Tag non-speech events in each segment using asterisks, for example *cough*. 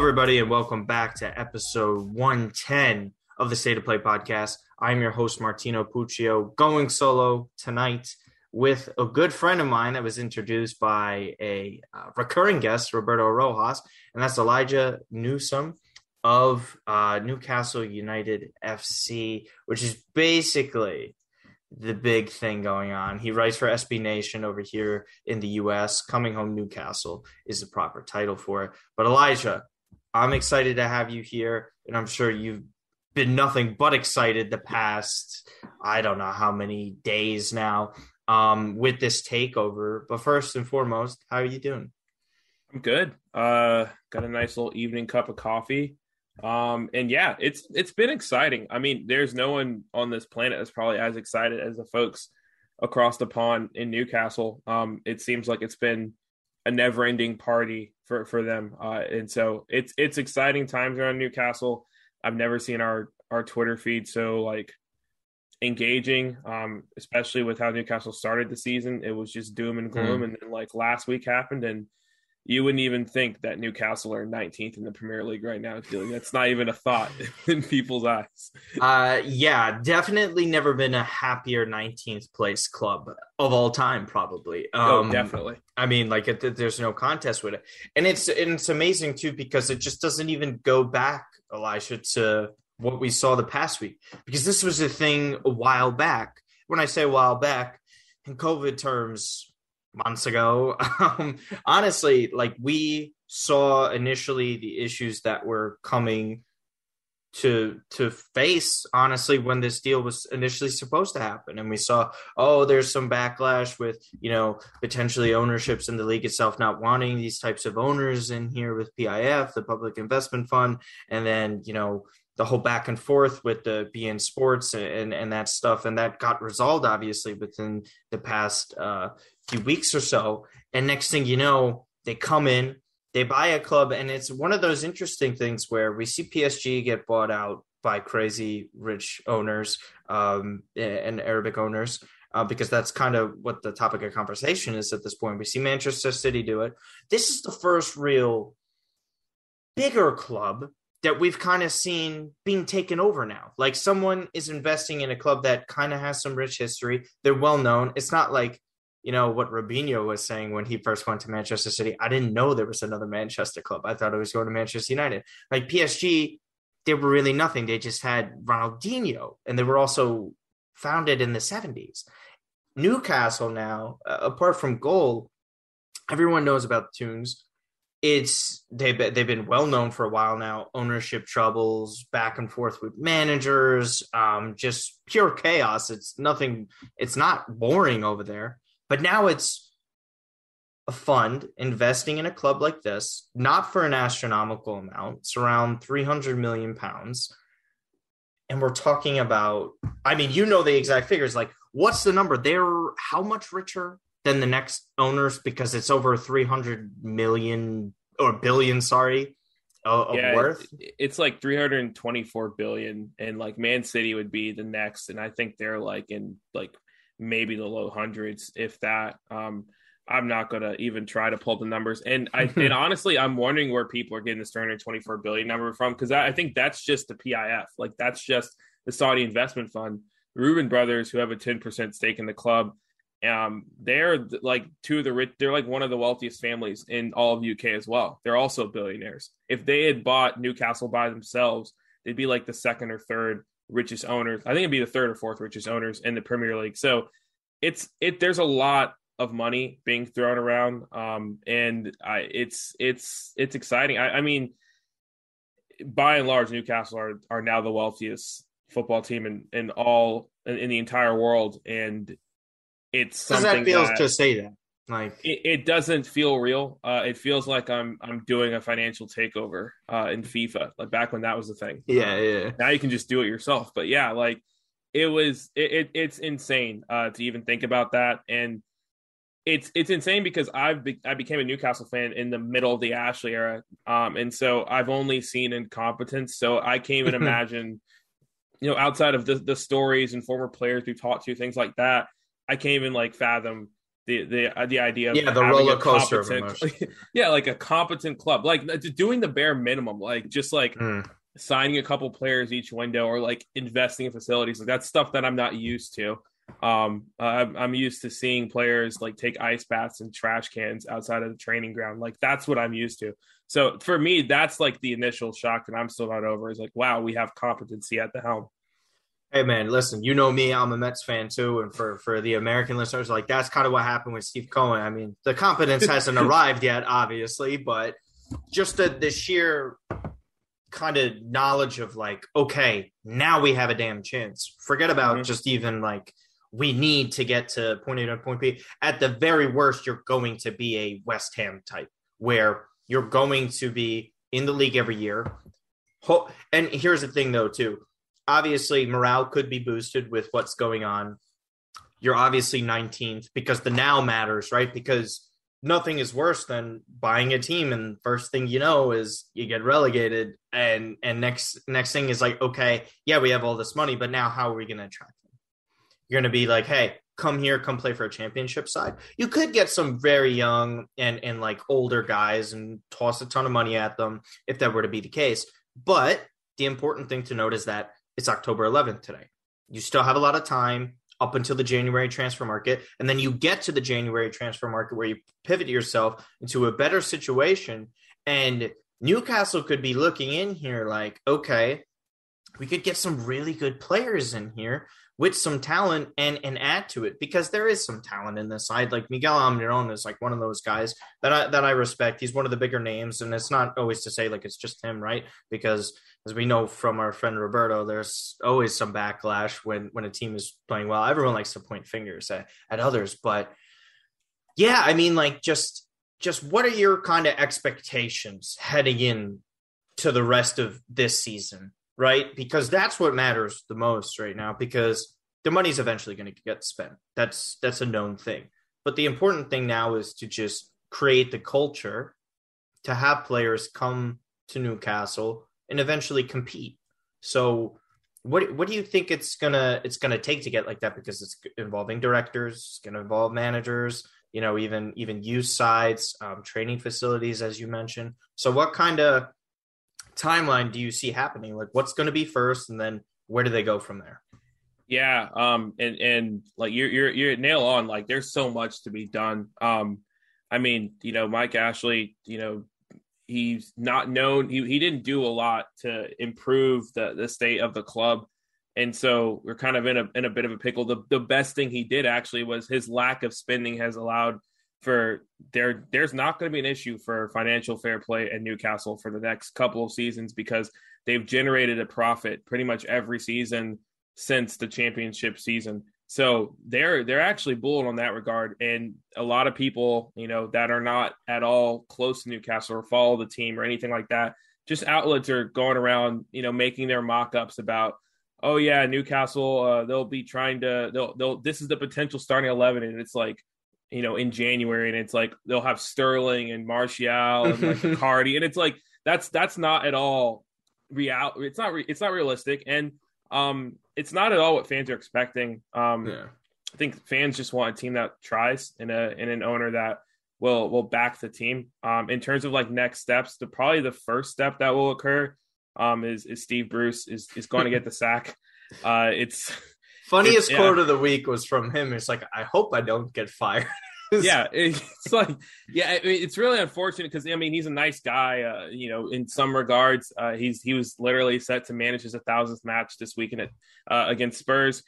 everybody, and welcome back to episode 110 of the State of Play podcast. I'm your host, Martino Puccio, going solo tonight with a good friend of mine that was introduced by a uh, recurring guest, Roberto Rojas, and that's Elijah Newsom of uh, Newcastle United FC, which is basically the big thing going on. He writes for SB Nation over here in the US. Coming Home Newcastle is the proper title for it. But Elijah, I'm excited to have you here, and I'm sure you've been nothing but excited the past I don't know how many days now um, with this takeover. But first and foremost, how are you doing? I'm good. Uh, got a nice little evening cup of coffee. Um, and yeah, it's it's been exciting. I mean, there's no one on this planet that's probably as excited as the folks across the pond in Newcastle. Um, it seems like it's been a never-ending party for for them, uh, and so it's it's exciting times around Newcastle. I've never seen our our Twitter feed so like engaging, um, especially with how Newcastle started the season. It was just doom and gloom, mm. and then like last week happened, and you wouldn't even think that Newcastle are 19th in the Premier League right now. That's not even a thought *laughs* in people's eyes. Uh, yeah, definitely never been a happier 19th place club of all time, probably. Oh, um, oh, definitely. I mean, like, it, there's no contest with it, and it's and it's amazing too because it just doesn't even go back, Elisha, to what we saw the past week because this was a thing a while back. When I say a while back, in COVID terms, months ago. *laughs* Um, honestly, like we saw initially the issues that were coming to to face honestly when this deal was initially supposed to happen and we saw oh there's some backlash with you know potentially ownerships in the league itself not wanting these types of owners in here with PIF the public investment fund and then you know the whole back and forth with the beIN Sports and and that stuff and that got resolved obviously within the past uh, few weeks or so. And next thing you know, they come in, they buy a club, and it's one of those interesting things where we see PSG get bought out by crazy rich owners um, and Arabic owners. Uh, because that's kind of what the topic of conversation is at this point. We see Manchester City do it. This is the first real bigger club that we've kind of seen being taken over now. Like someone is investing in a club that kind of has some rich history. They're well known. It's not like you know what Robinho was saying when he first went to Manchester City. I didn't know there was another Manchester club. I thought it was going to Manchester United. Like PSG, they were really nothing. They just had Ronaldinho, and they were also founded in the seventies. Newcastle now, uh, apart from goal, everyone knows about the Toons. It's they've they've been well known for a while now. Ownership troubles, back and forth with managers, um, just pure chaos. It's nothing. It's not boring over there but now it's a fund investing in a club like this, not for an astronomical amount. It's around 300 million pounds. And we're talking about, I mean, you know the exact figures. Like, what's the number? They're how much richer than the next owners because it's over 300 million or billion, sorry, of yeah, worth. It's like 324 billion. And like Man City would be the next. And I think they're like in like maybe the low hundreds, if that. Um, I'm not going to even try to pull the numbers. And I *laughs* and honestly, I'm wondering where people are getting this 324 billion number from because I, I, think that's just the PIF, like that's just the Saudi investment fund. The Reuben brothers, who have a 10% stake in the club, um, they're like two of the rich. They're like one of the wealthiest families in all of UK as well. They're also billionaires. If they had bought Newcastle by themselves, they'd be like the second or third richest owners. I think it'd be the third or fourth richest owners in the Premier League. So it's it. There's a lot of money being thrown around, um, and I, it's it's it's exciting. I, I mean, by and large, Newcastle are are now the wealthiest football team in in all in, in the entire world, and it's something that feels that, to say that. Like it, it doesn't feel real. Uh, it feels like I'm I'm doing a financial takeover uh, in FIFA, like back when that was the thing. Yeah, yeah. Now you can just do it yourself. But yeah, like it was it, it it's insane uh, to even think about that, and it's it's insane because I've be, I became a Newcastle fan in the middle of the Ashley era, um, and so I've only seen incompetence. So I can't even *laughs* imagine, you know, outside of the the stories and former players we've talked to, things like that. I can't even like fathom the the uh, the idea of yeah the roller coaster *laughs* yeah like a competent club. Like doing the bare minimum like just like mm. signing a couple players each window or like investing in facilities. Like that's stuff that i'm not used to. Um I'm, I'm used to seeing players like take ice baths and trash cans outside of the training ground. Like that's what i'm used to. So for me that's like the initial shock that i'm still not over is like wow we have competency at the helm Hey man, listen, you know me, I'm a Mets fan too, and for for the American listeners, like that's kind of what happened with Steve Cohen. I mean, the competence *laughs* hasn't arrived yet, obviously, but just the the sheer kind of knowledge of like, okay, now we have a damn chance. Forget about mm-hmm. just even like we need to get to point A to point B. At the very worst, you're going to be a West Ham type where you're going to be in the league every year. And here's the thing though, too obviously morale could be boosted with what's going on. You're obviously 19th because the now matters, right? Because nothing is worse than buying a team and first thing you know is you get relegated and and next next thing is like okay yeah we have all this money but now how are we going to attract them you're going to be like hey come here come play for a championship side you could get some very young and and like older guys and toss a ton of money at them if that were to be the case but the important thing to note is that it's October 11th today. You still have a lot of time up until the January transfer market. And then you get to the January transfer market where you pivot yourself into a better situation. And Newcastle could be looking in here like, okay, we could get some really good players in here with some talent and and add to it because there is some talent in this side. Like Miguel Almiron is like one of those guys that I that I respect. He's one of the bigger names, and it's not always to say like it's just him, right? Because as we know from our friend Roberto, there's always some backlash when when a team is playing well. Everyone likes to point fingers at, at others, but yeah, I mean, like just just what are your kind of expectations heading in to the rest of this season? Right? Because that's what matters the most right now because the money's eventually going to get spent. That's that's a known thing. But the important thing now is to just create the culture to have players come to Newcastle and eventually compete. So what what do you think it's gonna it's gonna take to get like that? Because it's involving directors, it's gonna involve managers, you know, even even youth sides, um, training facilities, as you mentioned. So what kind of timeline do you see happening? Like, what's going to be first, and then where do they go from there? Yeah, um, and and like you're you're you're nail on. Like, there's so much to be done. Um, I mean, you know, Mike Ashley, you know, he's not known. He he didn't do a lot to improve the the state of the club. And so we're kind of in a in a bit of a pickle. The the best thing he did actually was his lack of spending has allowed for there there's not going to be an issue for financial fair play at Newcastle for the next couple of seasons because they've generated a profit pretty much every season since the championship season. So they're they're actually bulling on that regard, and a lot of people, you know, that are not at all close to Newcastle or follow the team or anything like that, just outlets are going around, you know, making their mock-ups about, oh yeah, Newcastle, uh, they'll be trying to, they'll they'll this is the potential starting eleven, and it's like, you know, in January, and it's like they'll have Sterling and Martial and like *laughs* Cardi, and it's like that's that's not at all real. It's not re- it's not realistic, and um, it's not at all what fans are expecting. Um, yeah. I think fans just want a team that tries and a and an owner that will will back the team. Um, in terms of like next steps, the probably the first step that will occur um, is is Steve Bruce is is going to get the sack. *laughs* Uh, it's Funniest quote of the week was from him. It's like, I hope I don't get fired. *laughs* yeah, it's like, yeah, it's really unfortunate because I mean he's a nice guy. Uh, you know, in some regards, uh, he's he was literally set to manage his thousandth match this weekend at, uh, against Spurs,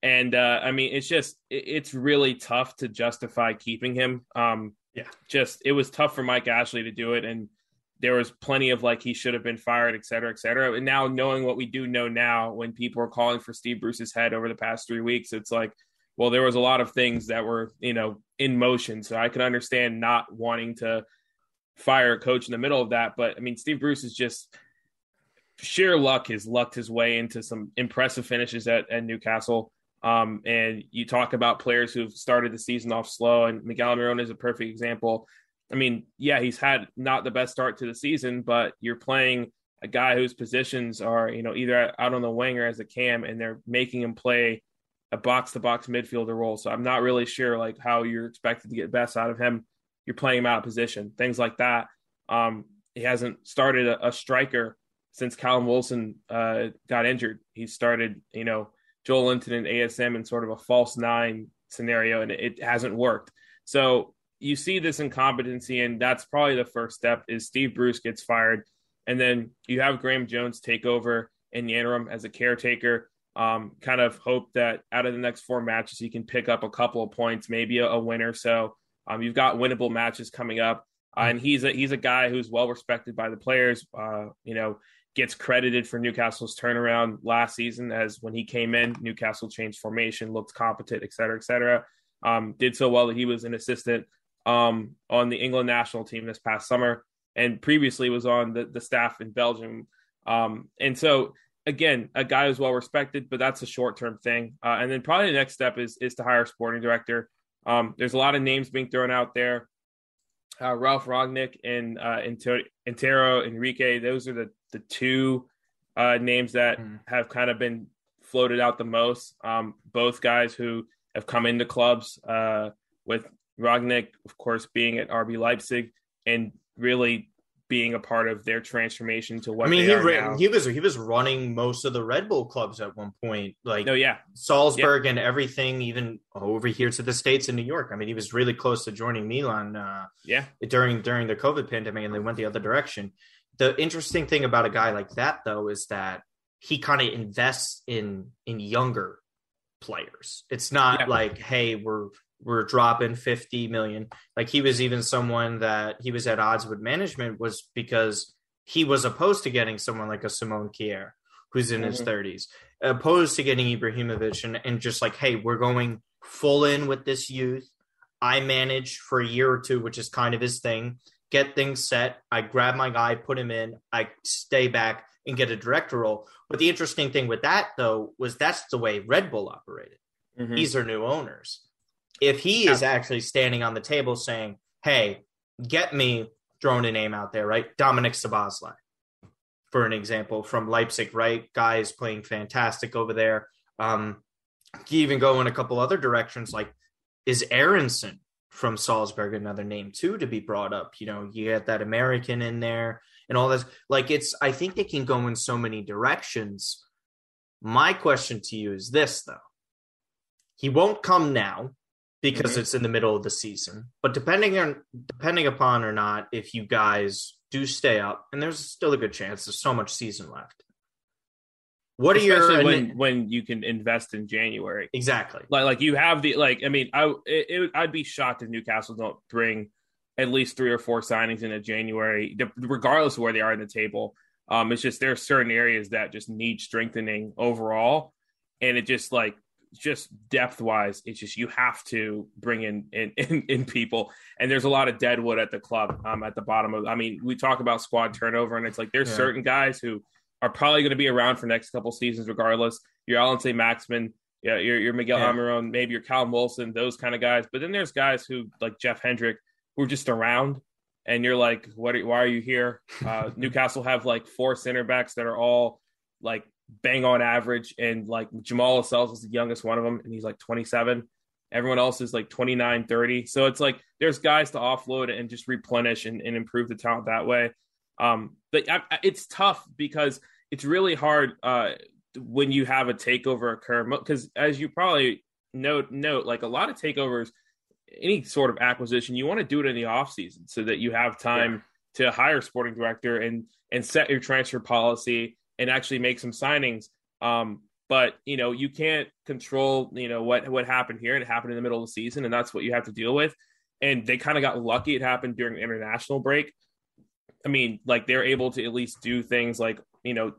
and uh, I mean it's just it, it's really tough to justify keeping him. Um, yeah, just it was tough for Mike Ashley to do it, and there was plenty of like he should have been fired, et cetera, et cetera. And now knowing what we do know now, when people are calling for Steve Bruce's head over the past three weeks, it's like, well, there was a lot of things that were, you know, in motion. So I can understand not wanting to fire a coach in the middle of that. But I mean, Steve Bruce is just sheer luck has lucked his way into some impressive finishes at, at Newcastle. Um, and you talk about players who've started the season off slow, and Miguel Almiron is a perfect example. I mean, yeah, he's had not the best start to the season, but you're playing a guy whose positions are, you know, either out on the wing or as a cam, and they're making him play a box to box midfielder role. So I'm not really sure like how you're expected to get best out of him. You're playing him out of position, things like that. Um, he hasn't started a, a striker since Callum Wilson uh, got injured. He started, you know, Joelinton and ASM in sort of a false nine scenario, and it hasn't worked. So you see this incompetency, and that's probably the first step. Is Steve Bruce gets fired, and then you have Graeme Jones take over in the interim as a caretaker. Um, kind of hope that out of the next four matches, he can pick up a couple of points, maybe a, a win or so. Um, you've got winnable matches coming up, uh, and he's a he's a guy who's well respected by the players. Uh, you know, gets credited for Newcastle's turnaround last season as when he came in, Newcastle changed formation, looked competent, et cetera, et cetera. Um, did so well that he was an assistant um, on the England national team this past summer and previously was on the, the staff in Belgium. Um, and so, again, a guy who's well respected, but that's a short term thing. Uh, and then probably the next step is is to hire a sporting director. Um, there's a lot of names being thrown out there. Uh, Ralf Rangnick and uh, Antero Henrique, those are the the two uh, names that mm. have kind of been floated out the most. Um, both guys who have come into clubs uh, with Rangnick, of course, being at RB Leipzig and really being a part of their transformation to what I mean. he ran, he was he was running most of the Red Bull clubs at one point, like oh yeah, Salzburg yeah. and everything, even over here to the states in New York. I mean, he was really close to joining Milan. Uh, yeah, during during the COVID pandemic, and they went the other direction the interesting thing about a guy like that though is that he kind of invests in in younger players. It's not yeah. like, hey, we're we're dropping 50 million. Like he was even someone that he was at odds with management was because he was opposed to getting someone like a Simon Kjær, who's in mm-hmm. his 30s, opposed to getting Ibrahimovic and, and just like, hey, we're going full in with this youth. I manage for a year or two, which is kind of his thing get things set. I grab my guy, put him in, I stay back and get a director role. But the interesting thing with that, though, was that's the way Red Bull operated. Mm-hmm. These are new owners. If he yeah. is actually standing on the table saying, hey, get me throwing a name out there, right? Dominic Szoboszlai, for an example, from Leipzig, right? Guy is playing fantastic over there. Um, he even go in a couple other directions, like is Aaronson from Salzburg another name too to be brought up. You know, you get that American in there and all this. Like it's I think they can go in so many directions. My question to you is this though. He won't come now because mm-hmm. it's in the middle of the season. But depending on depending upon or not, if you guys do stay up, and there's still a good chance there's so much season left. What are Especially your when when you can invest in January? Exactly. Like like you have the like. I mean, I it, it, I'd be shocked if Newcastle don't bring at least three or four signings into January, regardless of where they are in the table. Um, it's just there are certain areas that just need strengthening overall, and it just like just depth wise, it's just you have to bring in in, *laughs* in in, people, and there's a lot of deadwood at the club. Um, at the bottom of, I mean, we talk about squad turnover, and it's like there's yeah. certain guys who are probably going to be around for next couple seasons regardless. Your Allan Saint-Maximin, yeah, your, your Miguel yeah. Almiron, maybe your Callum Wilson, those kind of guys. But then there's guys who like Jeff Hendrick who are just around, and you're like, what? Are, why are you here? Uh, *laughs* Newcastle have like four center backs that are all like bang on average, and like Jamal Lascelles is the youngest one of them, and he's like 27. Everyone else is like 29, 30. So it's like there's guys to offload and just replenish and, and improve the talent that way. Um, but I, it's tough because it's really hard uh, when you have a takeover occur. Because as you probably note, note like a lot of takeovers, any sort of acquisition, you want to do it in the off season so that you have time yeah. to hire a sporting director and and set your transfer policy and actually make some signings. Um, but you know you can't control you know what what happened here it happened in the middle of the season and that's what you have to deal with and they kind of got lucky it happened during the international break I mean, like they're able to at least do things like you know,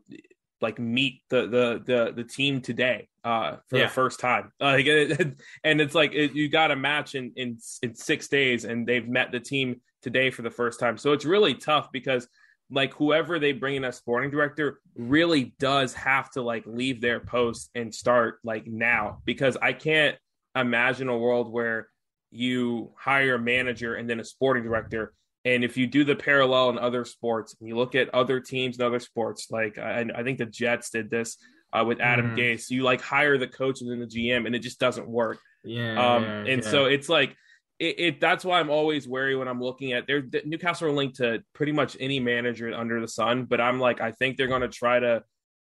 like meet the the the the team today uh for yeah. the first time. *laughs* Uh, *laughs* and it's like it, you got a match in in in six days, and they've met the team today for the first time. So it's really tough because like whoever they bring in as sporting director really does have to like leave their post and start like now because I can't imagine a world where you hire a manager and then a sporting director and if you do the parallel in other sports, and you look at other teams and other sports, like I, I think the Jets did this uh, with Adam mm. Gase. You like hire the coach and then the GM, and it just doesn't work. Yeah. Um, yeah, and yeah. so it's like it, it, That's why I'm always wary when I'm looking at their Newcastle are linked to pretty much any manager under the sun. But I'm like, I think they're going to try to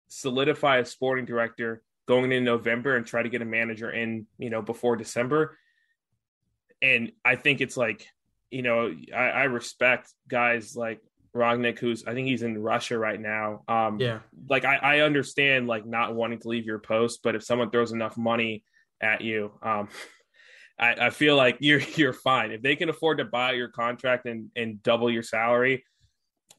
solidify a sporting director going in November and try to get a manager in, you know, before December. And I think it's like, you know, I, I respect guys like Rangnick, who's I think he's in Russia right now. Um, yeah, like I, I understand like not wanting to leave your post, but if someone throws enough money at you, um, *laughs* I, I feel like *laughs* you're you're fine. If they can afford to buy your contract and and double your salary,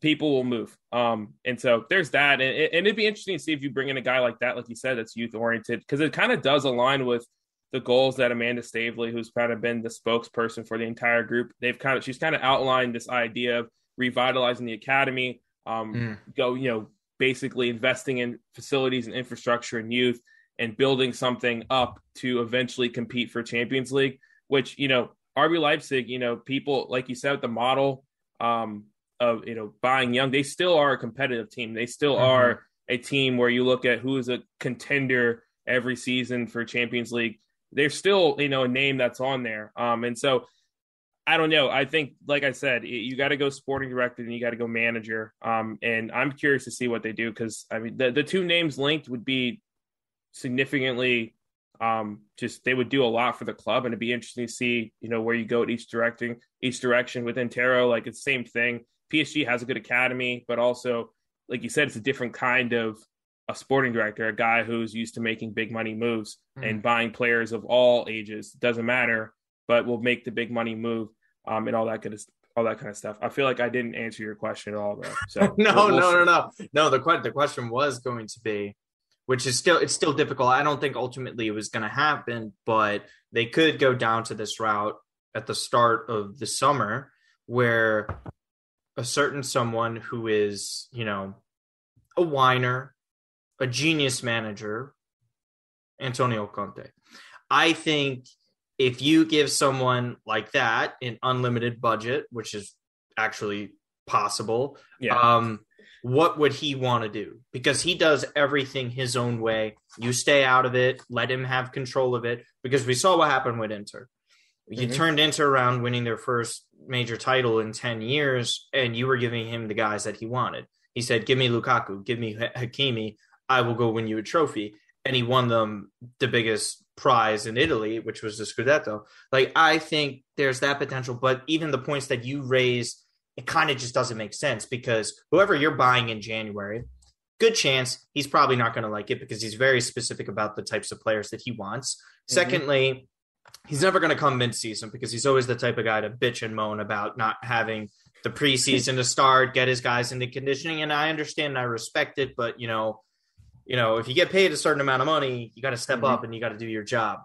people will move. Um, and so there's that, and, and it'd be interesting to see if you bring in a guy like that, like you said, that's youth oriented, because it kind of does align with the goals that Amanda Staveley, who's kind of been the spokesperson for the entire group, they've kind of she's kind of outlined this idea of revitalizing the academy, um, mm. go, you know, basically investing in facilities and infrastructure and youth and building something up to eventually compete for Champions League, which, you know, RB Leipzig, you know, people, like you said, the model um, of, you know, buying young, they still are a competitive team. They still mm-hmm. are a team where you look at who is a contender every season for Champions League. They're still, you know, a name that's on there. Um, and so I don't know. I think, like I said, you got to go sporting director and you got to go manager. Um, and I'm curious to see what they do because I mean, the, the two names linked would be significantly. Um, just they would do a lot for the club, and it'd be interesting to see, you know, where you go at each directing, each direction with Antero. Like it's the same thing. PSG has a good academy, but also, like you said, it's a different kind of a sporting director, a guy who's used to making big money moves mm. and buying players of all ages. Doesn't matter but will make the big money move um, and all that good all that kind of stuff. I feel like I didn't answer your question at all though. So *laughs* no, we'll, we'll no, no, no, no. The question the question was going to be, which is still it's still difficult. I don't think ultimately it was going to happen, but they could go down to this route at the start of the summer where a certain someone who is you know a whiner, a genius manager, Antonio Conte. I think if you give someone like that an unlimited budget, which is actually possible, yeah. um, what would he want to do? Because he does everything his own way. You stay out of it, let him have control of it. Because we saw what happened with Inter. You mm-hmm. turned Inter around winning their first major title in 10 years, and you were giving him the guys that he wanted. He said, Give me Lukaku, give me Hakimi, I will go win you a trophy. And he won them the biggest prize in Italy, which was the Scudetto. Like I think there's that potential, but even the points that you raise, it kind of just doesn't make sense because whoever you're buying in January, good chance he's probably not going to like it because he's very specific about the types of players that he wants. Mm-hmm. Secondly, he's never going to come mid-season because he's always the type of guy to bitch and moan about not having the preseason to start, get his guys into conditioning, and I understand and I respect it, but you know you know, if you get paid a certain amount of money, you got to step mm-hmm. up and you got to do your job.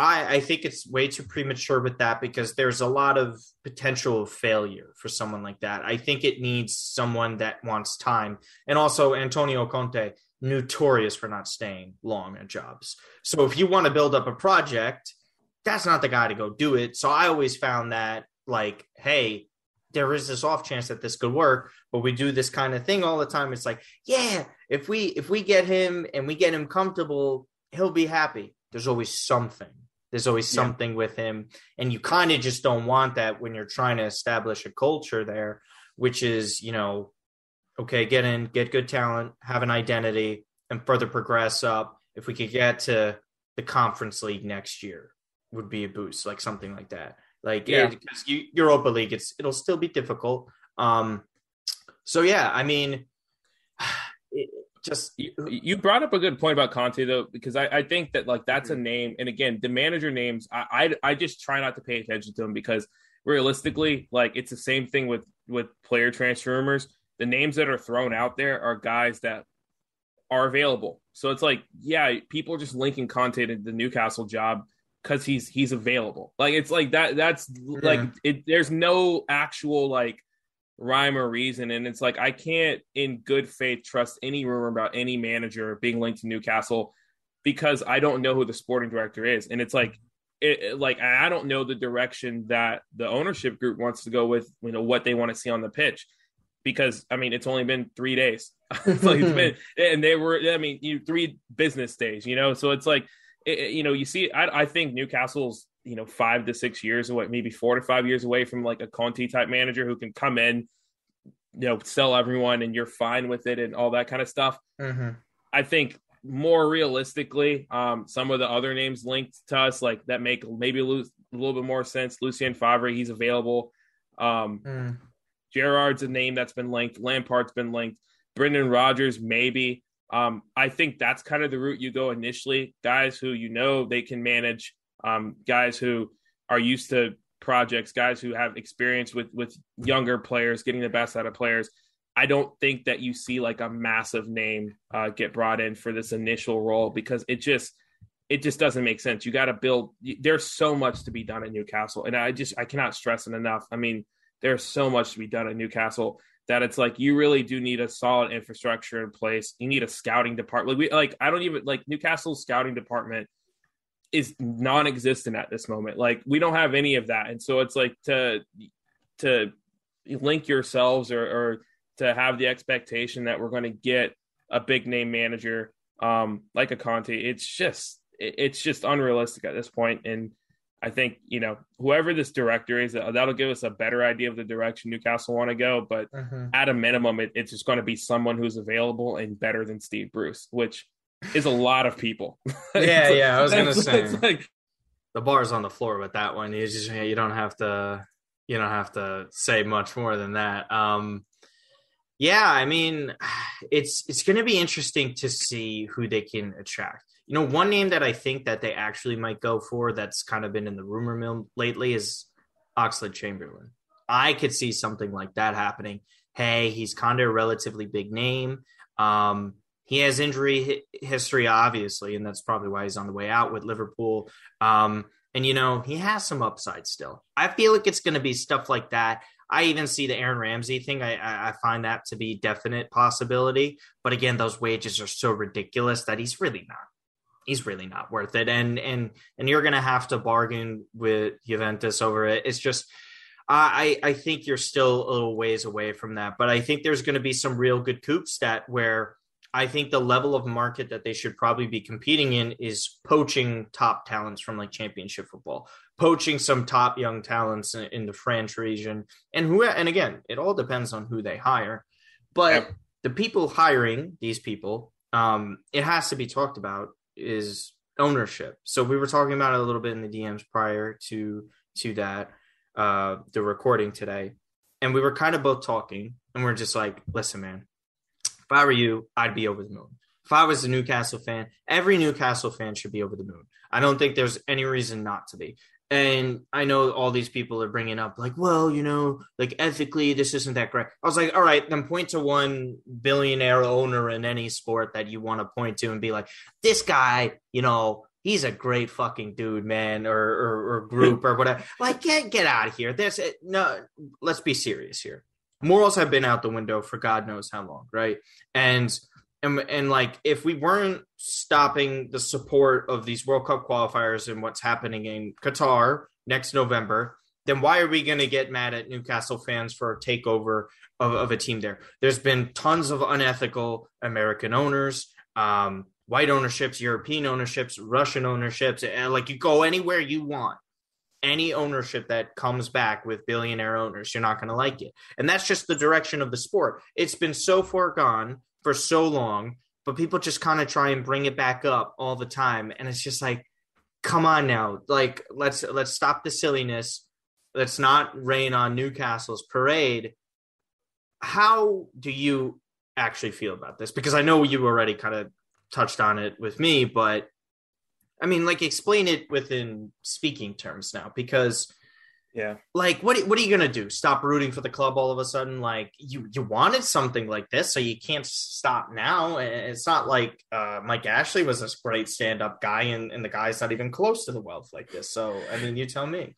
I, I think it's way too premature with that because there's a lot of potential failure for someone like that. I think it needs someone that wants time. And also, Antonio Conte, notorious for not staying long at jobs. So if you want to build up a project, that's not the guy to go do it. So I always found that, like, hey, there is this off chance that this could work, but we do this kind of thing all the time. It's like, yeah, if we if we get him and we get him comfortable, he'll be happy. There's always something. There's always something yeah. with him, and you kind of just don't want that when you're trying to establish a culture there, which is you know, okay, get in, get good talent, have an identity, and further progress up. If we could get to the conference league next year, would be a boost, like something like that. Like yeah, because you Europa League, it's it'll still be difficult. Um, so yeah, I mean, *sighs* it, just you, brought up a good point about Conte though, because I, I think that like that's a mm-hmm. name, and again, the manager names, I, I I just try not to pay attention to them because realistically, like it's the same thing with with player transfer rumors. The names that are thrown out there are guys that are available. So it's like, yeah, people are just linking Conte to the Newcastle job because he's he's available. Like it's like that. That's yeah. like it. There's no actual like rhyme or reason, and it's like I can't, in good faith, trust any rumor about any manager being linked to Newcastle because I don't know who the sporting director is, and it's like. It, like I don't know the direction that the ownership group wants to go with, you know, what they want to see on the pitch. because I mean it's only been three days, *laughs* like been, *laughs* and they were I mean you three business days, you know, so it's like it, you know you see I, I think Newcastle's you know five to six years away, maybe four to five years away from like a Conte type manager who can come in, you know, sell everyone and you're fine with it and all that kind of stuff. Mm-hmm. I think more realistically, um, some of the other names linked to us like that make maybe lose a little bit more sense. Lucien Favre, he's available. Um, Mm. Gerrard's a name that's been linked. Lampard's been linked. Brendan Rodgers, maybe. Um, I think that's kind of the route you go initially. Guys who you know they can manage, um, guys who are used to projects, guys who have experience with with younger players, getting the best out of players. I don't think that you see like a massive name uh, get brought in for this initial role because it just it just doesn't make sense. You got to build. There's so much to be done at Newcastle, and I just I cannot stress it enough. I mean, there's so much to be done at Newcastle that it's like you really do need a solid infrastructure in place. You need a scouting department. Like we like I don't even like Newcastle's scouting department is non-existent at this moment. Like we don't have any of that, and so it's like to to link yourselves or, or to have the expectation that we're going to get a big name manager um, like a Conte. It's just it's just unrealistic at this point, and I think you know whoever this director is, that'll give us a better idea of the direction Newcastle want to go. But Mm-hmm. at a minimum, it, it's just going to be someone who's available and better than Steve Bruce, which is a lot of people. *laughs* Yeah, It's yeah, I was gonna say. it's *laughs* like the bar's on the floor with that one. You just you don't have to you don't have to say much more than that. Um, yeah, I mean, *sighs* it's it's going to be interesting to see who they can attract. You know, one name that I think that they actually might go for that's kind of been in the rumor mill lately is Oxlade Chamberlain. I could see something like that happening. Hey, he's kind of a relatively big name. Um, he has injury history, obviously, and that's probably why he's on the way out with Liverpool. Um, and you know, he has some upside still. I feel like it's going to be stuff like that. I even see the Aaron Ramsey thing. I, I, find that to be definite possibility. But again, those wages are so ridiculous that he's really not. He's really not worth it. And and and you're going to have to bargain with Juventus over it. It's just. I, I think you're still a little ways away from that, but I think there's going to be some real good coops that where I think the level of market that they should probably be competing in is poaching top talents from like championship football, poaching some top young talents in, in the French region, and who and again, it all depends on who they hire, but Yep. the people hiring these people, um, it has to be talked about is ownership. So we were talking about it a little bit in the DMs prior to to that uh the recording today, and we were kind of both talking, and we're just like, listen, man if I were you, I'd be over the moon. If I was a Newcastle fan, every Newcastle fan should be over the moon. I don't think there's any reason not to be. And I know all these people are bringing up, like, well, you know, like ethically, this isn't that great. I was like, all right, then point to one billionaire owner in any sport that you want to point to and be like, this guy, you know, he's a great fucking dude, man, or or, or group or whatever. Like, get get out of here. There's no. Let's be serious here morals have been out the window for God knows how long, right? And and and like if we weren't stopping the support of these World Cup qualifiers and what's happening in Qatar next November, then why are we going to get mad at Newcastle fans for a takeover of, of a team there? There's been tons of unethical American owners, um, white ownerships, European ownerships, Russian ownerships, and like you go anywhere you want any ownership that comes back with billionaire owners, you're not going to like it. And that's just the direction of the sport. It's been so far gone for so long, but people just kind of try and bring it back up all the time. And it's just like, come on now. Like, let's let's stop the silliness. Let's not rain on Newcastle's parade. How do you actually feel about this? Because I know you already kind of touched on it with me, but I mean, like, explain it within speaking terms now, because, yeah, like, what what are you gonna do? Stop rooting for the club all of a sudden? Like, you you wanted something like this, so you can't stop now. And It's not like uh, Mike Ashley was this great stand up guy, and, and the guy's not even close to the wealth like this. So, I mean, you tell me.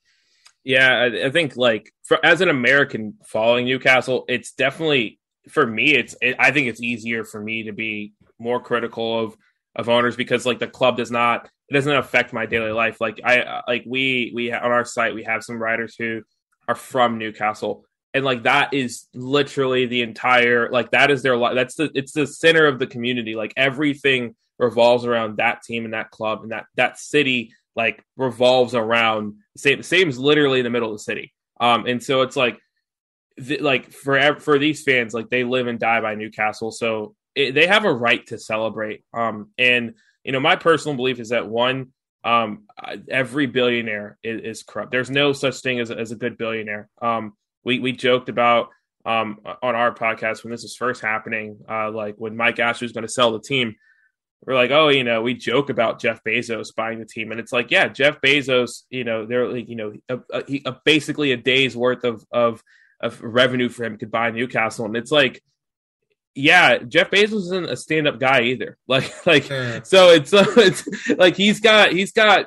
yeah. I, I think like for as an American following Newcastle, it's definitely for me. It's it, I think it's easier for me to be more critical of of owners because like the club does not it doesn't affect my daily life. Like I like we we on our site we have some writers who are from Newcastle. And like that is literally the entire like that is their life that's the it's the center of the community. Like everything revolves around that team and that club and that that city like revolves around same same is literally in the middle of the city. Um and so it's like like for for these fans like they live and die by newcastle. So it, they have a right to celebrate. Um and you know my personal belief is that one um every billionaire is, is corrupt. There's no such thing as, as a good billionaire. Um we we joked about um, on our podcast when this was first happening, uh, like when Mike Ashley was going to sell the team. We're like, oh, you know, we joke about Jeff Bezos buying the team, and it's like, yeah, Jeff Bezos, you know, they're like, you know, a, a, a, basically a day's worth of of of revenue for him could buy Newcastle, and it's like, yeah, Jeff Bezos isn't a stand up guy either. *laughs* Like, like, yeah. so it's uh, *laughs* it's like he's got he's got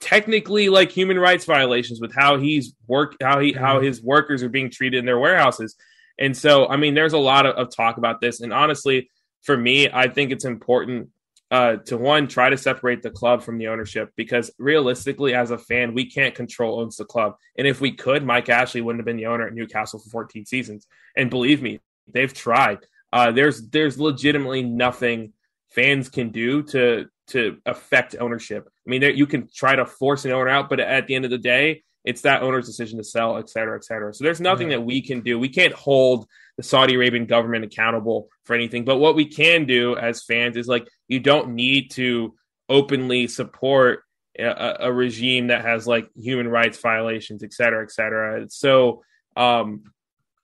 technically like human rights violations with how he's work how he how mm-hmm. his workers are being treated in their warehouses and so i mean there's a lot of, of talk about this and honestly for me i think it's important uh, to one try to separate the club from the ownership because realistically as a fan we can't control owns the club and if we could mike ashley wouldn't have been the owner at newcastle for 14 seasons and believe me they've tried uh, there's there's legitimately nothing fans can do to to affect ownership. I mean, you can try to force an owner out, but at the end of the day, it's that owner's decision to sell, et cetera, et cetera. So there's nothing yeah. that we can do. We can't hold the Saudi Arabian government accountable for anything. But what we can do as fans is like, you don't need to openly support a, a regime that has like human rights violations, et cetera, et cetera. So um,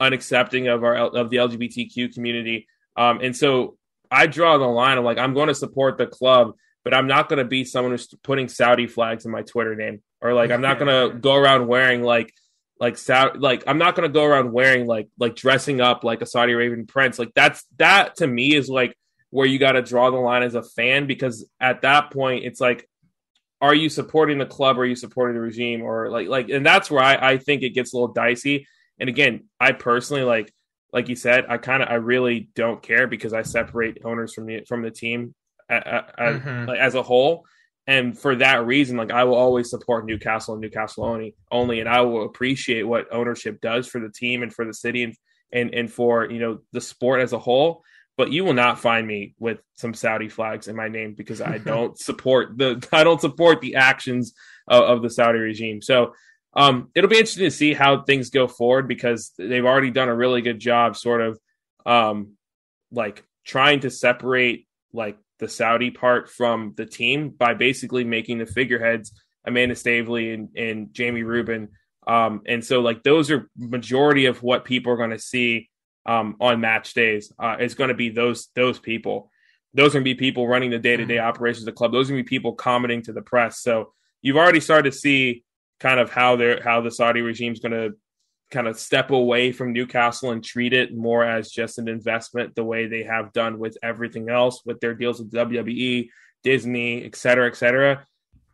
unaccepting of our of the LGBTQ community. Um, and so I draw the line of like, I'm going to support the club but I'm not going to be someone who's putting Saudi flags in my Twitter name or like I'm not going *laughs* to go around wearing like like Saudi like I'm not going to go around wearing like like dressing up like a Saudi Arabian prince. Like that's that to me is like where you got to draw the line as a fan because at that point it's like are you supporting the club or are you supporting the regime or like like and that's where I, I think it gets a little dicey. And again, I personally like like you said, I kind of I really don't care because I separate owners from the from the team mm-hmm. like, as a whole. And for that reason, like I will always support Newcastle and Newcastle only, only, and I will appreciate what ownership does for the team and for the city and and and for you know the sport as a whole. But you will not find me with some Saudi flags in my name because I *laughs* don't support the *laughs* I don't support the actions of, of the Saudi regime. So um, it'll be interesting to see how things go forward because they've already done a really good job, sort of um, like trying to separate like the Saudi part from the team by basically making the figureheads Amanda Staveley and, and Jamie Reuben. Um, and so like those are majority of what people are going to see um, on match days uh, is going to be those those people. Those are going to be people running the day to day operations of the club. Those are going to be people commenting to the press. So you've already started to see kind of how they're how the Saudi regime is going to kind of step away from Newcastle and treat it more as just an investment, the way they have done with everything else with their deals with WWE, Disney, et cetera, et cetera.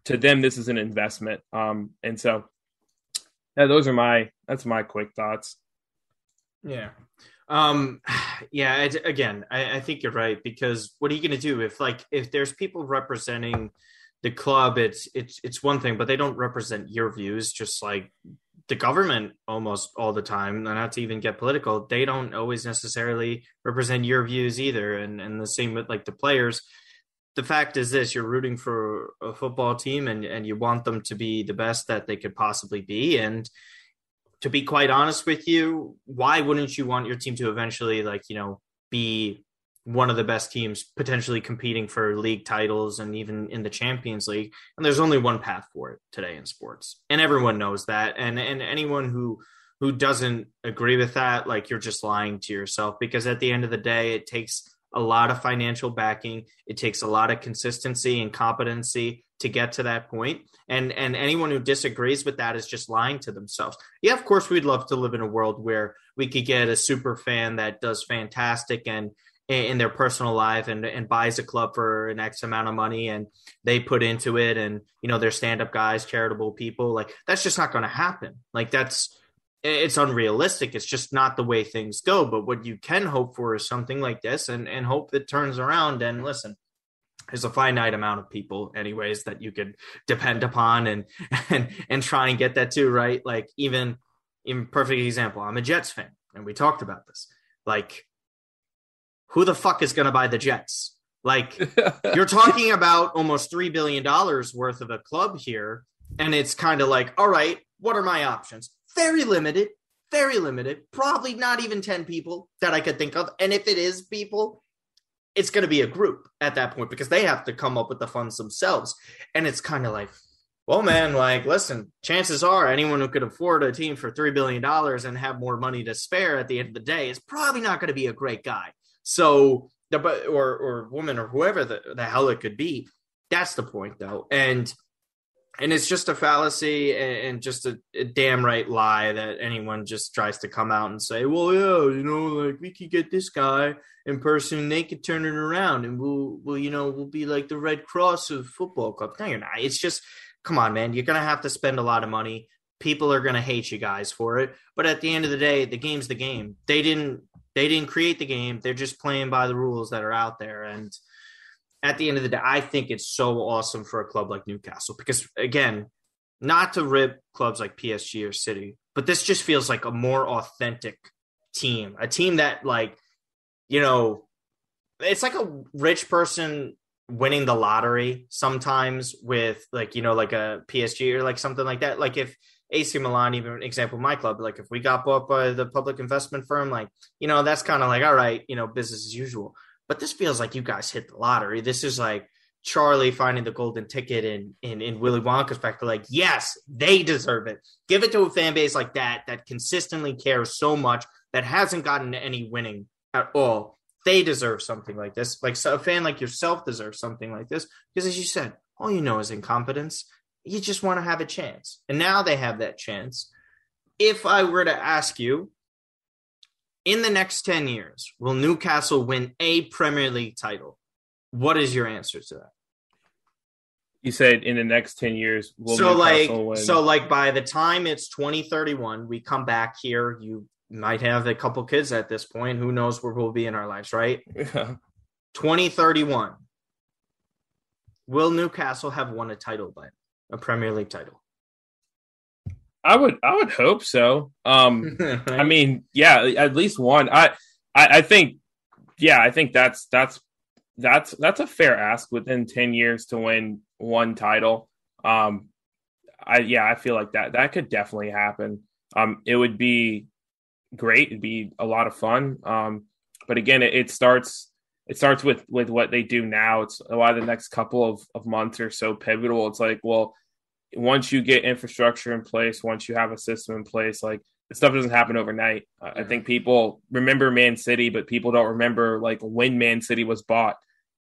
To them, this is an investment. Um, and so, yeah, those are my that's my quick thoughts. Yeah. Um, *sighs* yeah. Again, I, I think you're right because what are you going to do if like if there's people representing the club? It's it's it's one thing, but they don't represent your views. Just like the government almost all the time, and not to even get political, they don't always necessarily represent your views either. And and the same with like the players. The fact is this you're rooting for a football team and, and you want them to be the best that they could possibly be. And to be quite honest with you, why wouldn't you want your team to eventually like, you know, be one of the best teams potentially competing for league titles and even in the Champions League. And there's only one path for it today in sports. And everyone knows that. And and anyone who who doesn't agree with that, like you're just lying to yourself because at the end of the day it takes a lot of financial backing, it takes a lot of consistency and competency to get to that point. And and anyone who disagrees with that is just lying to themselves. Yeah, of course we'd love to live in a world where we could get a super fan that does fantastic and in their personal life and, and buys a club for an X amount of money and they put into it and you know they're stand up guys, charitable people. Like that's just not going to happen. Like that's it's unrealistic. It's just not the way things go. But what you can hope for is something like this and and hope it turns around. And listen, there's a finite amount of people anyways that you could depend upon and *laughs* and and try and get that too right like even in perfect example, I'm a Jets fan, and we talked about this. Like, who the fuck is going to buy the Jets? Like, *laughs* you're talking about almost $3 billion worth of a club here. And it's kind of like, all right, what are my options? Very limited, very limited. Probably not even 10 people that I could think of. And if it is people, it's going to be a group at that point because they have to come up with the funds themselves. And it's kind of like, well, man, like, listen, chances are anyone who could afford a team for $3 billion and have more money to spare at the end of the day is probably not going to be a great guy. So, the or, or woman or whoever the, the hell it could be. That's the point, though. And, and it's just a fallacy and just a, a, damn right lie that anyone just tries to come out and say, well, yeah, you know, like we could get this guy in person, they could turn it around, and we'll, we'll, you know, we'll be like the Red Cross of football club. No, you're not. It's just come on, man, you're to have to spend a lot of money. People are to hate you guys for it. But at the end of the day, the game's the game. They didn't they didn't create the game. They're just playing by the rules that are out there. And at the end of the day, I think it's so awesome for a club like Newcastle because again, not to rip clubs like PSG or City, but this just feels like a more authentic team, a team that like, you know, it's like a rich person winning the lottery sometimes with like you know like a PSG or like something like that. Like if AC Milan, even example, my club, like if we got bought by the public investment firm, like you know that's kind of like all right, you know, business as usual. But this feels like you guys hit the lottery. This is like Charlie finding the golden ticket in in, in Willy Wonka's factory. Like yes, they deserve it. Give it to a fan base like that that consistently cares so much that hasn't gotten any winning at all they deserve something like this. Like so a fan like yourself deserves something like this because, as you said, all you know is incompetence. You just want to have a chance, and now they have that chance. If I were to ask you, in the next ten years, will Newcastle win a Premier League title? What is your answer to that? You said in the next 10 years, so like, win? so like by the time it's 2031, we come back here, you might have a couple kids at this point. Who knows where we'll be in our lives, right? *laughs* Yeah. 2031. Will Newcastle have won a title by a Premier League title? I would I would hope so. Um right? *laughs* I mean, yeah, at least one. I, I I think yeah, I think that's that's that's that's a fair ask within 10 years to win one title. Um I yeah, I feel like that that could definitely happen. Um it would be great. It'd be a lot of fun. Um, but again, it, it, starts it starts with with what they do now. It's a lot of the next couple of, of months are so pivotal. It's like, well, once you get infrastructure in place, once you have a system in place, like stuff doesn't happen overnight. Uh, I think people remember Man City, but people don't remember like when Man City was bought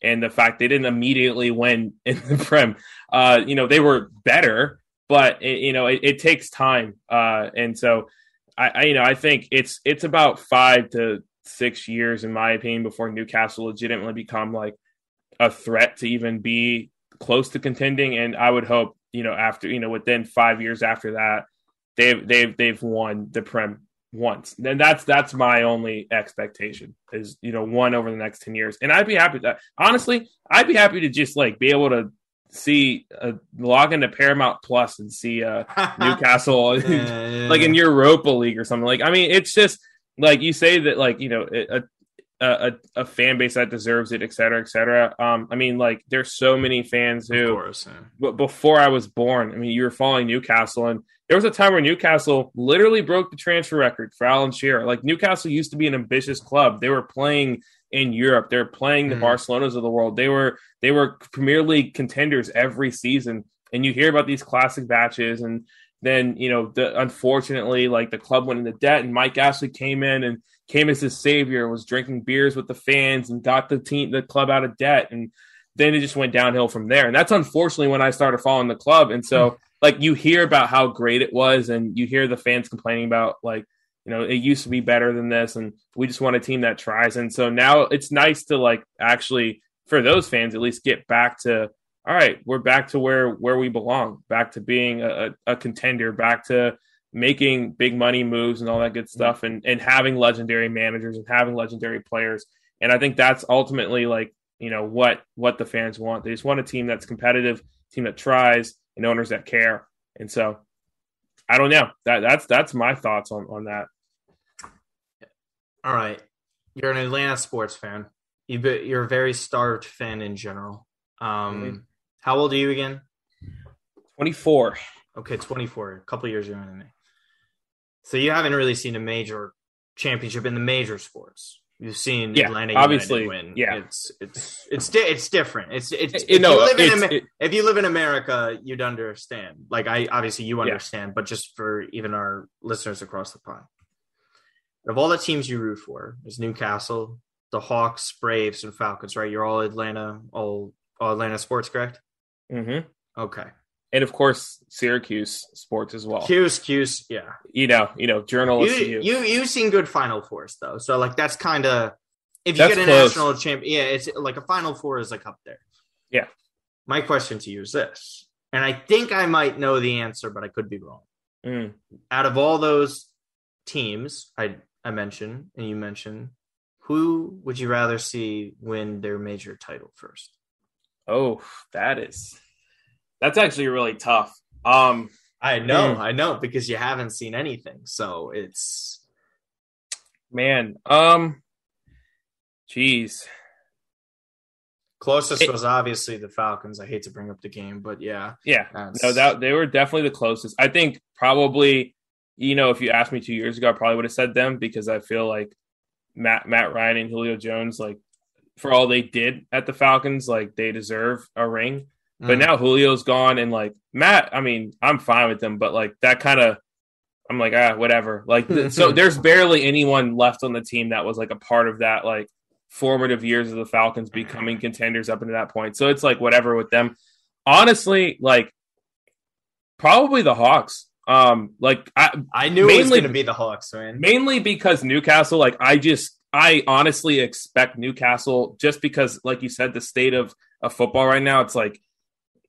and the fact they didn't immediately win *laughs* in the Prem. Uh, you know, they were better, but it, you know, it, it takes time. Uh, and so I, I you know I think it's it's about five to six years in my opinion before Newcastle legitimately become like a threat to even be close to contending. And I would hope you know after you know within five years after that they've they've they've won the prem once. And that's that's my only expectation is you know one over the next 10 years. And I'd be happy that honestly, I'd be happy to just like be able to see uh, log into Paramount Plus and see uh, *laughs* Newcastle yeah, yeah, *laughs* like in Europa League or something. Like I mean, it's just like you say that like you know a a, a fan base that deserves it, et cetera, et cetera. Um, I mean, like there's so many fans who course, yeah. before I was born. I mean, you were following Newcastle, and there was a time where Newcastle literally broke the transfer record for Alan Shearer. Like Newcastle used to be an ambitious club. They were playing in Europe. They're playing the mm. Barcelonas of the world. They were they were Premier League contenders every season. And you hear about these classic batches, and then you know, the, unfortunately, like the club went into debt, and Mike Ashley came in and came as his savior, and was drinking beers with the fans, and got the team, the club out of debt, and then it just went downhill from there. And that's unfortunately when I started following the club, and so. Mm. Like you hear about how great it was, and you hear the fans complaining about like you know, it used to be better than this, and we just want a team that tries. And so now it's nice to like actually for those fans at least get back to all right, we're back to where where we belong, back to being a, a contender, back to making big money moves and all that good stuff, and and having legendary managers and having legendary players. And I think that's ultimately like you know what what the fans want. They just want a team that's competitive, team that tries, and owners that care. And so I don't know. That that's that's my thoughts on on that. All right, you're an Atlanta sports fan. You you're a very starved fan in general. Um, mm-hmm. How old are you again? Twenty four. Okay, twenty four. A couple years younger than me. So you haven't really seen a major championship in the major sports. You've seen yeah, Atlanta obviously United win. Yeah, it's it's it's it's different. It's it's it, if, no, you live in it, if you live in America, you'd understand. Like I obviously you understand, yeah. but just for even our listeners across the pond, of all the teams you root for, there's Newcastle, the Hawks, Braves, and Falcons. Right? You're all Atlanta, all all Atlanta sports, correct? Mm-hmm. Okay and of course Syracuse sports as well. Syracuse, yeah. You know, you know, journalists. You you you've seen good Final Fours though, so like that's kind of if you that's get a close. national champion, yeah, it's like a Final Four is like up there. Yeah. My question to you is this, and I think I might know the answer, but I could be wrong. Mm. Out of all those teams I I mentioned and you mentioned, who would you rather see win their major title first? Oh, that is that's actually really tough. Um, I know, hmm. I know, because you haven't seen anything, so it's man. Um, jeez. Closest it, was obviously the Falcons. I hate to bring up the game, but yeah, yeah, no, that they were definitely the closest. I think probably, you know, if you asked me two years ago, I probably would have said them because I feel like Matt Matt Ryan and Julio Jones, like for all they did at the Falcons, like they deserve a ring. But mm. now Julio's gone and like Matt, I mean, I'm fine with them, but like that kind of I'm like, ah, whatever. Like so *laughs* there's barely anyone left on the team that was like a part of that like formative years of the Falcons becoming contenders up into that point. So it's like whatever with them. Honestly, like probably the Hawks. Um like I I knew mainly, it was going to be the Hawks, man. Mainly because Newcastle like I just I honestly expect Newcastle just because like you said the state of of football right now it's like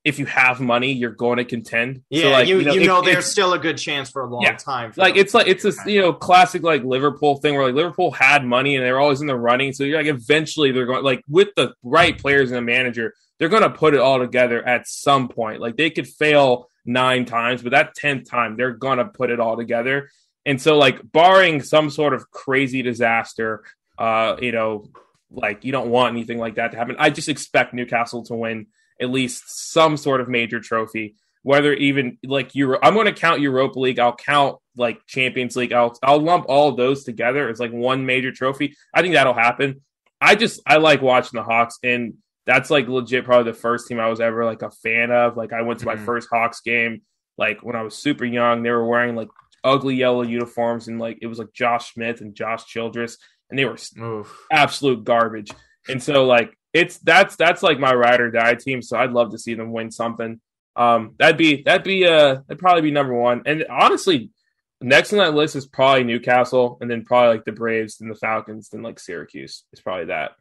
if you have money, you're going to contend. Yeah, so like, you, you know, you know there's still a good chance for a long yeah, time. like it's like it's a you know classic like Liverpool thing where like Liverpool had money and they're always in the running. So you're like eventually they're going like with the right players and the manager, they're going to put it all together at some point. Like they could fail nine times, but that tenth time they're going to put it all together. And so like barring some sort of crazy disaster, uh, you know, like you don't want anything like that to happen. I just expect Newcastle to win at least some sort of major trophy. Whether even like Euro, I'm going to count Europa League. I'll count like Champions League. I'll I'll lump all of those together as like one major trophy. I think that'll happen. I just I like watching the Hawks, and that's like legit probably the first team I was ever like a fan of. Like I went to my mm-hmm. first Hawks game like when I was super young. They were wearing like ugly yellow uniforms, and like it was like Josh Smith and Josh Childress, and they were Oof. absolute garbage. And so like it's that's that's like my ride or die team. So I'd love to see them win something. Um, that'd be that'd be uh that'd probably be number one. And honestly, next on that list is probably Newcastle, and then probably like the Braves and the Falcons, then like Syracuse. It's probably that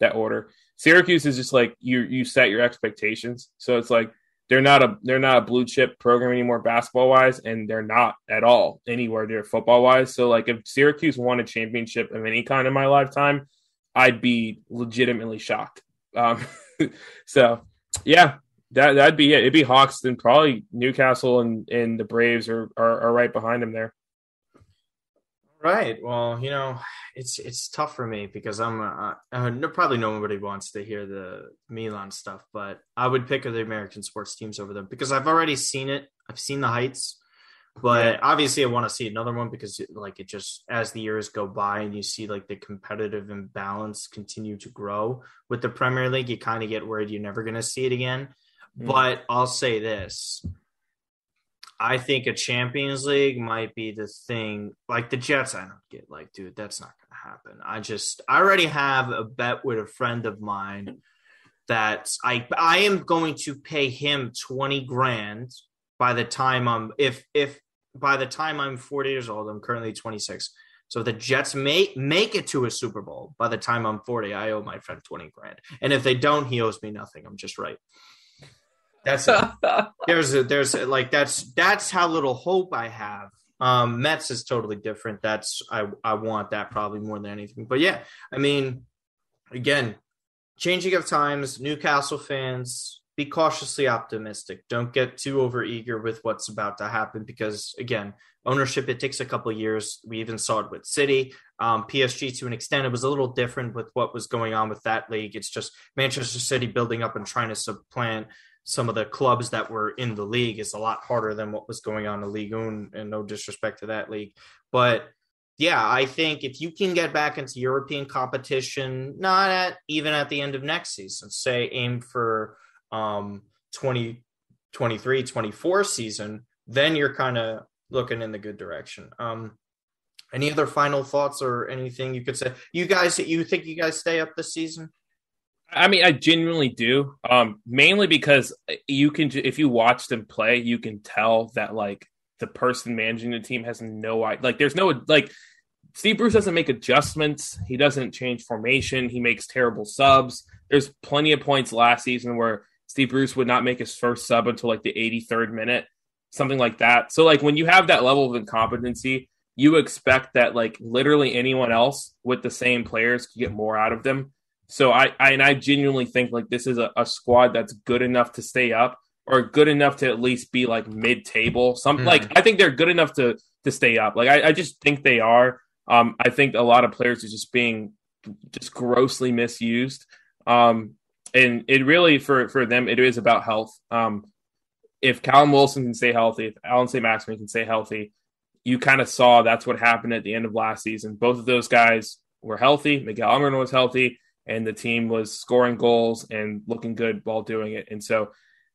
that order. Syracuse is just like you you set your expectations. So it's like they're not a they're not a blue chip program anymore basketball wise, and they're not at all anywhere near football wise. So like if Syracuse won a championship of any kind in my lifetime, I'd be legitimately shocked. Um, *laughs* so yeah, that that'd be it. It'd be Hawks, then probably Newcastle and, and the Braves are, are, are right behind them there. Right. Well, you know, it's it's tough for me because I'm uh, uh, probably nobody wants to hear the Milan stuff, but I would pick the American sports teams over them because I've already seen it. I've seen the heights. But yeah. obviously, I want to see another one because, like, it just as the years go by and you see like the competitive imbalance continue to grow with the Premier League, you kind of get worried you're never going to see it again. Mm. But I'll say this: I think a Champions League might be the thing. Like the Jets, I don't get. Like, dude, that's not going to happen. I just, I already have a bet with a friend of mine that I, I am going to pay him twenty grand by the time I'm if if by the time I'm 40 years old, I'm currently 26. So the Jets may make it to a Super Bowl by the time I'm 40. I owe my friend 20 grand, and if they don't, he owes me nothing. I'm just right. That's *laughs* there's a, there's a, like that's that's how little hope I have. Um, Mets is totally different. That's I I want that probably more than anything. But yeah, I mean, again, changing of times. Newcastle fans, be cautiously optimistic. Don't get too overeager with what's about to happen because, again, ownership it takes a couple years. We even saw it with City, um, PSG to an extent. It was a little different with what was going on with that league. It's just Manchester City building up and trying to supplant some of the clubs that were in the league is a lot harder than what was going on in League One. And no disrespect to that league, but yeah, I think if you can get back into European competition, not at even at the end of next season, say aim for um 2023 24 season, then you're kind of looking in the good direction. Um any other final thoughts or anything you could say? You guys you think you guys stay up this season? I mean, I genuinely do. Um, mainly because you can, if you watch them play, you can tell that like the person managing the team has no idea. Like, there's no like Steve Bruce doesn't make adjustments. He doesn't change formation. He makes terrible subs. There's plenty of points last season where Steve Bruce would not make his first sub until like the 83rd minute, something like that. So like when you have that level of incompetency, you expect that like literally anyone else with the same players could get more out of them. So I, I and I genuinely think like this is a, a squad that's good enough to stay up or good enough to at least be like mid table. Some mm. like I think they're good enough to to stay up. Like I, I just think they are. Um, I think a lot of players are just being just grossly misused. Um, and it really for for them it is about health. Um, if Callum Wilson can stay healthy, if Allan Saint-Maximin can stay healthy, you kind of saw that's what happened at the end of last season. Both of those guys were healthy. Miguel Almiron was healthy and the team was scoring goals and looking good while doing it. And so,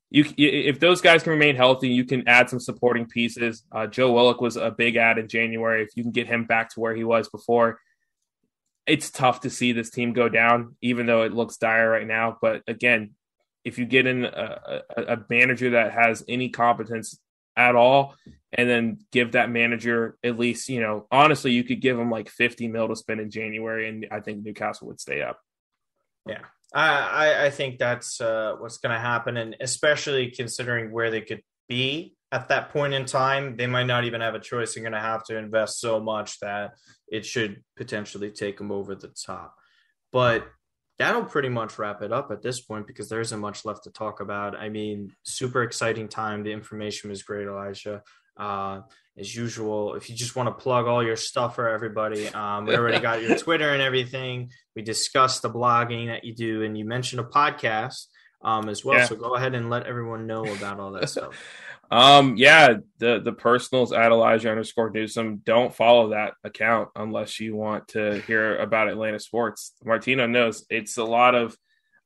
you if those guys can remain healthy, you can add some supporting pieces. Uh, Joe Willock was a big add in January. If you can get him back to where he was before, it's tough to see this team go down, even though it looks dire right now. But again, if you get in a, a, a manager that has any competence at all, and then give that manager at least, you know, honestly, you could give him like 50 mil to spend in January, and I think Newcastle would stay up. Yeah, I I think that's uh, what's going to happen, and especially considering where they could be at that point in time, they might not even have a choice. They're going to have to invest so much that it should potentially take them over the top. But that'll pretty much wrap it up at this point because there isn't much left to talk about. I mean, super exciting time. The information was great, Elijah. Uh, as usual, if you just want to plug all your stuff for everybody, um, we *laughs* already got your Twitter and everything. We discussed the blogging that you do, and you mentioned a podcast um, as well. Yeah. So go ahead and let everyone know about all that stuff. *laughs* Um, yeah, the the personals at Elijah underscore Newsome. Don't follow that account unless you want to hear about Atlanta sports. Martino knows it's a lot of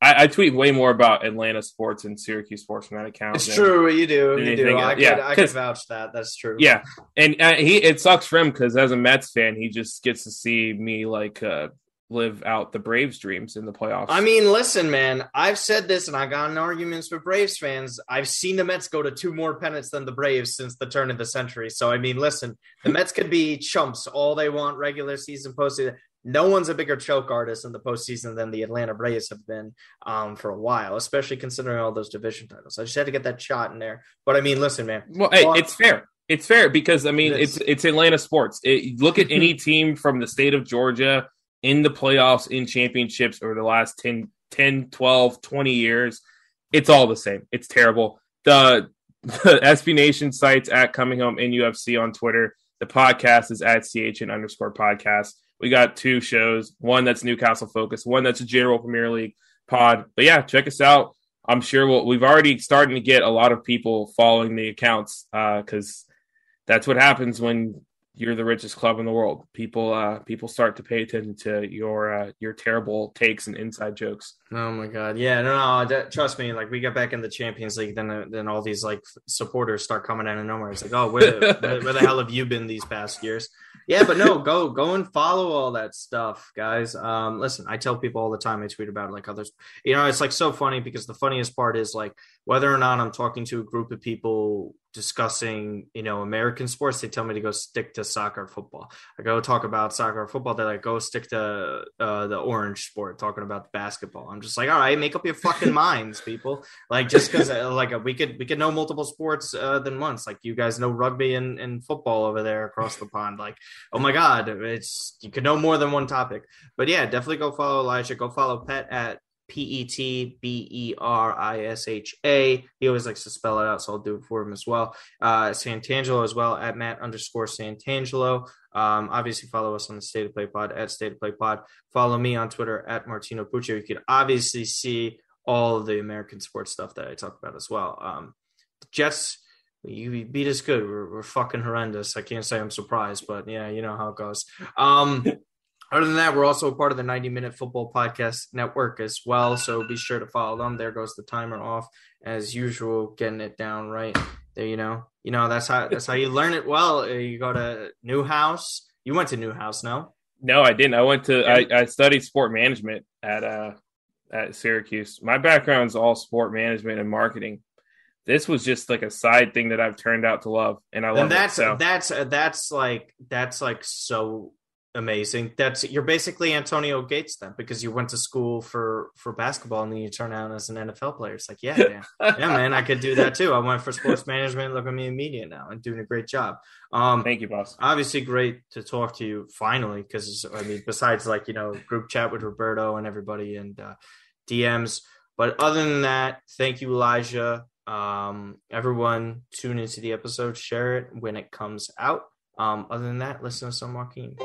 I, I, tweet way more about Atlanta sports and Syracuse sports from that account. It's true. You do. You do. I could, yeah, I could vouch that. That's true. Yeah. And uh, he, it sucks for him because as a Mets fan, he just gets to see me like, uh, live out the Braves dreams in the playoffs. I mean, listen, man, I've said this and I got in arguments with Braves fans. I've seen the Mets go to two more pennants than the Braves since the turn of the century. So, I mean, listen, the Mets could be chumps all they want regular season, postseason no one's a bigger choke artist in the postseason than the Atlanta Braves have been um, for a while, especially considering all those division titles. I just had to get that shot in there. But I mean, listen, man. Well, hey, it's fair. It's fair because I mean, it it's it's Atlanta sports. It, look at any *laughs* team from the state of Georgia in the playoffs, in championships over the last 10, 10 12, 20 years. It's all the same. It's terrible. The, *laughs* the SB Nation sites at Coming Home NUFC on Twitter. The podcast is at CHN underscore podcast we got two shows one that's Newcastle focused, one that's a general Premier League pod. But yeah, check us out. I'm sure we'll, we've already starting to get a lot of people following the accounts because uh, that's what happens when you're the richest club in the world. People uh, people start to pay attention to your uh, your terrible takes and inside jokes. Oh my god, yeah, no, no, trust me. Like we get back in the Champions League, then then all these like supporters start coming out of nowhere. It's like, oh, where the, where, where the hell have you been these past years? yeah, but no, go go and follow all that stuff, guys. Um, listen, I tell people all the time. I tweet about it like others. You know, it's like so funny because the funniest part is like whether or not I'm talking to a group of people discussing, you know, American sports, they tell me to go stick to soccer, football. I go talk about soccer, football. They're like, go stick to uh, the orange sport, talking about basketball. I'm just like, all right, make up your fucking *laughs* minds, people. Like, just because uh, like we could we could know multiple sports uh, than once. Like, you guys know rugby and, and football over there across the pond. Like, oh my god, it's you could know more than one topic. But yeah, definitely go follow Elijah. Go follow Pet at P E T B E R I S H A. He always likes to spell it out, so I'll do it for him as well. Uh, Santangelo as well at Matt underscore Santangelo. Um, obviously, follow us on the State of Play Pod at State of Play Pod. Follow me on Twitter at Martino Puccio. You can obviously see all the American sports stuff that I talk about as well. Um, Jets, you beat us good. We're, we're fucking horrendous. I can't say I'm surprised, but yeah, you know how it goes. Um, *laughs* other than that, we're also a part of the 90 Minute Football Podcast Network as well. So be sure to follow them. There goes the timer off as usual, getting it down right there. You know, you know that's how that's how you learn it. Well, you go to Newhouse. You went to Newhouse, no? No, I didn't. I went to I, I studied sport management at uh at Syracuse. My background's all sport management and marketing. This was just like a side thing that I've turned out to love, and I love and that's it. So. that's that's like that's like so amazing. That's you're basically Antonio Gates then because you went to school for for basketball and then you turn out as an NFL player. It's like, yeah, man. yeah, man, I could do that too. I went for sports management. Look at me in media now and doing a great job. Um, Thank you, boss. Obviously, great to talk to you finally because I mean, besides like you know group chat with Roberto and everybody and uh, DMs, but other than that, thank you, Elijah. Um, everyone, tune into the episode, share it when it comes out. Um, other than that, listen to some Joaquin.